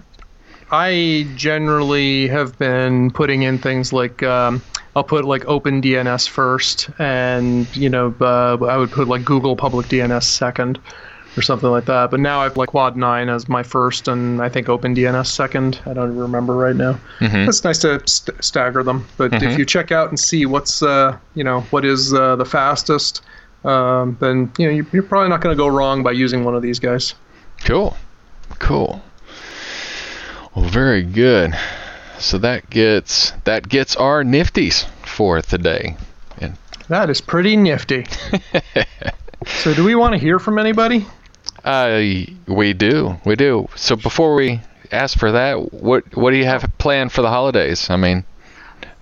I generally have been putting in things like um, I'll put like OpenDNS first, and you know uh, I would put like Google Public DNS second, or something like that. But now I've like Quad nine as my first, and I think OpenDNS second. I don't remember right now. Mm-hmm. It's nice to st- stagger them. But mm-hmm. if you check out and see what's uh, you know what is uh, the fastest, um, then you know you're probably not going to go wrong by using one of these guys. Cool, cool. Well, very good. So that gets that gets our nifties for today. And that is pretty nifty. so, do we want to hear from anybody? Uh, we do, we do. So before we ask for that, what what do you have planned for the holidays? I mean,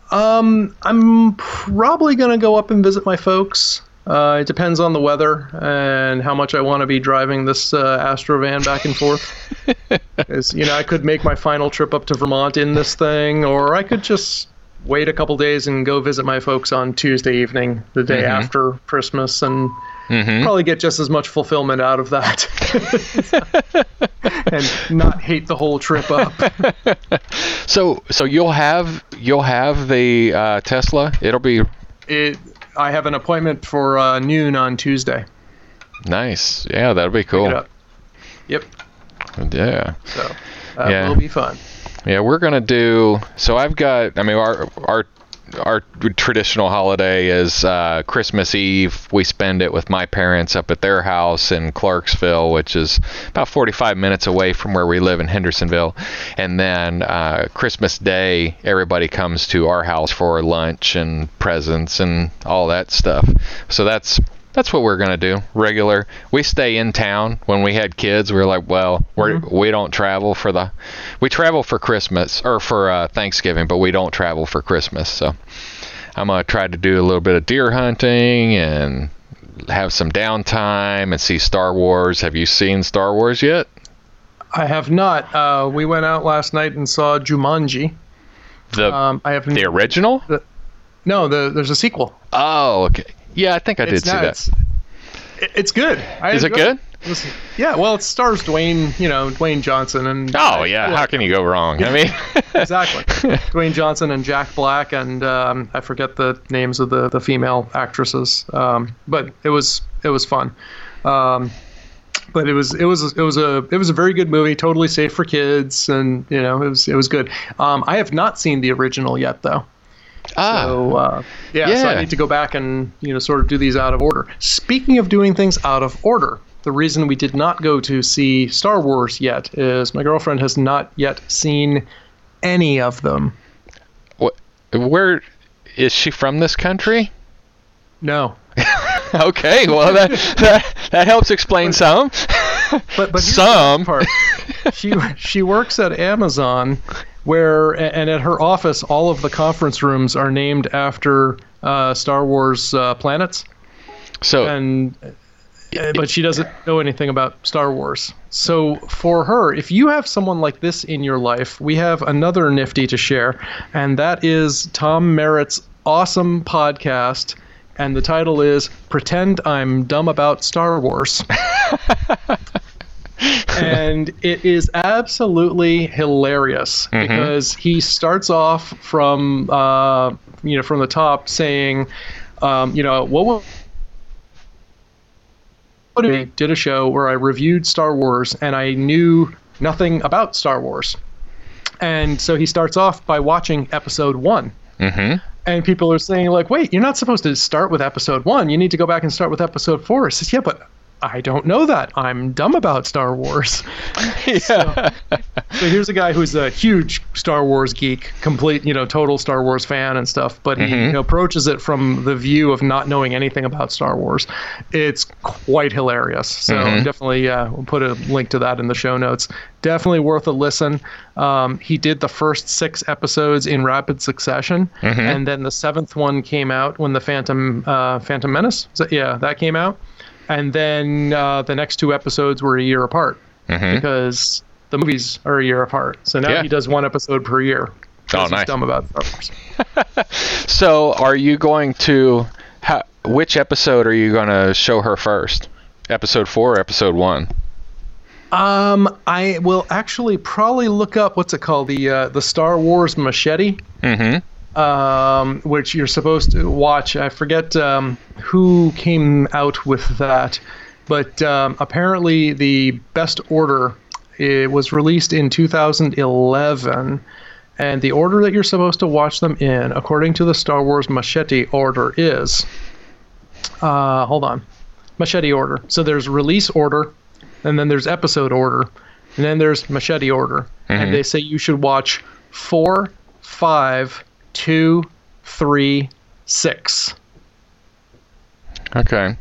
um, I'm probably gonna go up and visit my folks. Uh, it depends on the weather and how much I want to be driving this uh, Astro van back and forth. you know, I could make my final trip up to Vermont in this thing, or I could just wait a couple days and go visit my folks on Tuesday evening, the day mm-hmm. after Christmas, and mm-hmm. probably get just as much fulfillment out of that, and not hate the whole trip up. so, so you'll have you'll have the uh, Tesla. It'll be it I have an appointment for uh, noon on Tuesday. Nice. Yeah, that'll be cool. Yep. Yeah. So that yeah. will be fun. Yeah, we're gonna do. So I've got. I mean, our our our traditional holiday is uh, Christmas Eve. We spend it with my parents up at their house in Clarksville, which is about 45 minutes away from where we live in Hendersonville. And then uh, Christmas Day, everybody comes to our house for lunch and presents and all that stuff. So that's that's what we're gonna do. Regular. We stay in town. When we had kids, we were like, well, we're, mm-hmm. we don't travel for the. We travel for Christmas or for uh, Thanksgiving, but we don't travel for Christmas. So I'm gonna try to do a little bit of deer hunting and have some downtime and see Star Wars. Have you seen Star Wars yet? I have not. Uh, we went out last night and saw Jumanji. The um, I have the original. The, no, the, there's a sequel. Oh, okay. Yeah, I think I did see that. It's, it's good. I Is it good? It. Yeah, well, it stars Dwayne, you know, Dwayne Johnson and. Oh yeah, how can you go wrong? I mean, exactly. Dwayne Johnson and Jack Black and um, I forget the names of the the female actresses, um, but it was it was fun. Um, but it was it was it was a it was a very good movie, totally safe for kids, and you know it was it was good. Um, I have not seen the original yet though. Ah. So uh, yeah, yeah, so I need to go back and you know sort of do these out of order. Speaking of doing things out of order, the reason we did not go to see Star Wars yet is my girlfriend has not yet seen any of them. What? Where is she from? This country? No. okay, well that, that that helps explain but, some. But but some part. She she works at Amazon where and at her office all of the conference rooms are named after uh, Star Wars uh, planets. So and uh, but she doesn't know anything about Star Wars. So for her, if you have someone like this in your life, we have another nifty to share, and that is Tom Merritt's awesome podcast, and the title is "Pretend I'm Dumb About Star Wars." and it is absolutely hilarious mm-hmm. because he starts off from uh, you know from the top saying, um, you know, what I did a show where I reviewed Star Wars and I knew nothing about Star Wars, and so he starts off by watching Episode One. Mm-hmm. And people are saying like, wait, you're not supposed to start with episode one. You need to go back and start with episode four. He says, yeah, but I don't know that. I'm dumb about Star Wars. yeah. So, so here's a guy who's a huge Star Wars geek, complete, you know, total Star Wars fan and stuff, but he you know, approaches it from the view of not knowing anything about Star Wars. It's quite hilarious. So definitely, uh, we'll put a link to that in the show notes. Definitely worth a listen. Um, he did the first six episodes in rapid succession, and then the seventh one came out when the Phantom uh, Phantom Menace. Yeah, that came out, and then uh, the next two episodes were a year apart because the movies are a year apart. So now Yeah. he does one episode per year. Oh, 'cause he's nice. dumb about Star Wars. So, are you going to? How, which episode are you going to show her first? Episode four or episode one? Um, I will actually probably look up what's it called the uh, the Star Wars machete. Mm-hmm. Um, which you're supposed to watch. I forget um, who came out with that, but um, apparently the best order it was released in 2011, and the order that you're supposed to watch them in, according to the Star Wars Machete order, is uh, hold on, Machete order. So there's release order, and then there's episode order, and then there's Machete order, and they say you should watch four, five, two, three, six. Okay.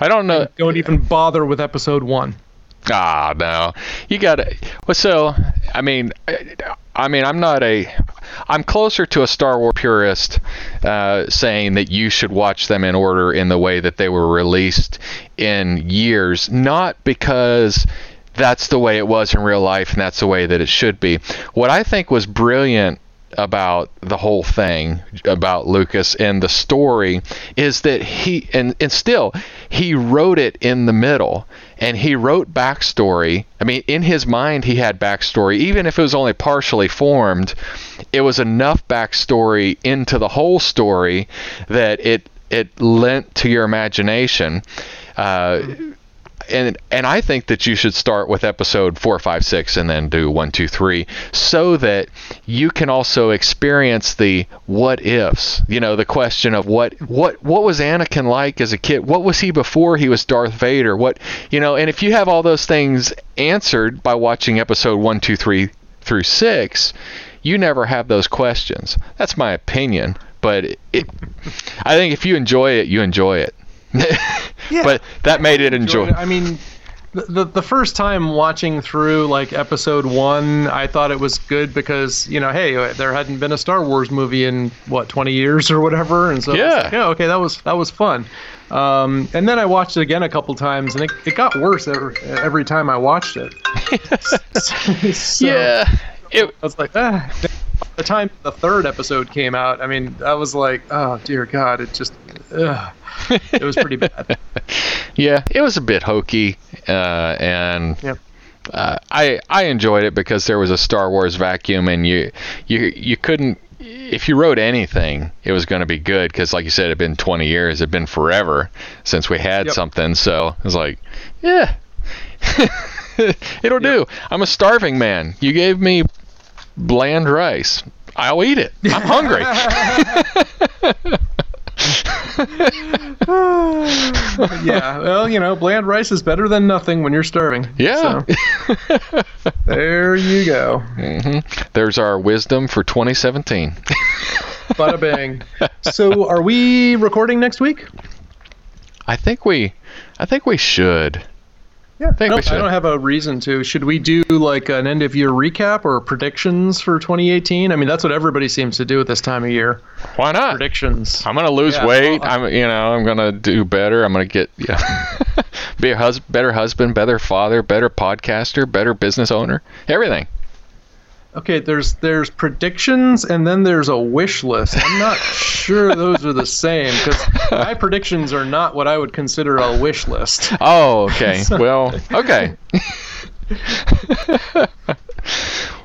I don't know. Don't even bother with episode one. Ah, no. You got to. Well, so I mean, I, I mean, I'm not a. I'm closer to a Star Wars purist, uh, saying that you should watch them in order in the way that they were released in years, not because that's the way it was in real life and that's the way that it should be. What I think was brilliant about the whole thing about Lucas and the story is that he and, and still he wrote it in the middle and he wrote backstory. I mean, in his mind he had backstory, even if it was only partially formed. It was enough backstory into the whole story that it it lent to your imagination. Uh, and and I think that you should start with episode four, five, six, and then do one, two, three, so that you can also experience the what ifs. You know, the question of what what what was Anakin like as a kid? What was he before he was Darth Vader? What you know? And if you have all those things answered by watching episode one, two, three through six, you never have those questions. That's my opinion, but it, I think if you enjoy it, you enjoy it. but that made it enjoy. I mean, the, the the first time watching through like episode one, I thought it was good because you know, hey, there hadn't been a Star Wars movie in what 20 years or whatever, and so Yeah. like, yeah, okay, that was that was fun. Um, and then I watched it again a couple times, and it, it got worse every, every time I watched it. So- yeah. It, I was like, ah. The time the third episode came out, I mean, I was like, oh dear God, it just, ugh. it was pretty bad. yeah, it was a bit hokey, uh, and Yep. uh, I I enjoyed it because there was a Star Wars vacuum, and you you you couldn't. If you wrote anything, it was going to be good because, like you said, it had been 20 years. It had been forever since we had Yep. something. So I was like, yeah, it'll do. I'm a starving man. You gave me bland rice. I'll eat it. I'm hungry. yeah, well, you know, bland rice is better than nothing when you're starving. Yeah. So, there you go. Mm-hmm. There's our wisdom for 2017. Bada bang. So, are we recording next week? I think we, I think we should. Yeah, think I, we don't, I don't have a reason to. Should we do like an end of year recap or predictions for 2018? I mean, that's what everybody seems to do at this time of year. Why not? Predictions. I'm gonna lose Yeah, weight. well, I'm, you know, I'm gonna do better. I'm gonna get, yeah, be a hus- better husband, better father, better podcaster, better business owner. Everything. Okay, there's there's predictions and then there's a wish list. I'm not sure those are the same because my predictions are not what I would consider a wish list. Oh, okay. well, okay.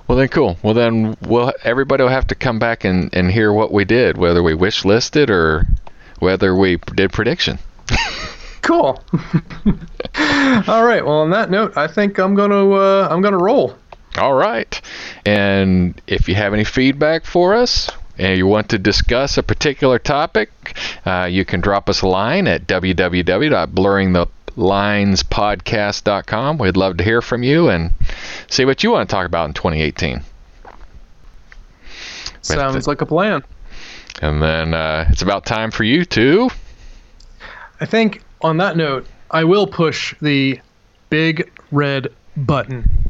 well then, cool. Well then, we'll everybody will have to come back and, and hear what we did, whether we wish listed or whether we did prediction. Cool. All right. Well, on that note, I think I'm gonna uh, I'm gonna roll. All right. And if you have any feedback for us and you want to discuss a particular topic, uh, you can drop us a line at www.blurringthelinespodcast.com. We'd love to hear from you and see what you want to talk about in 2018. Sounds like a plan. And then uh, it's about time for you to. I think on that note, I will push the big red button.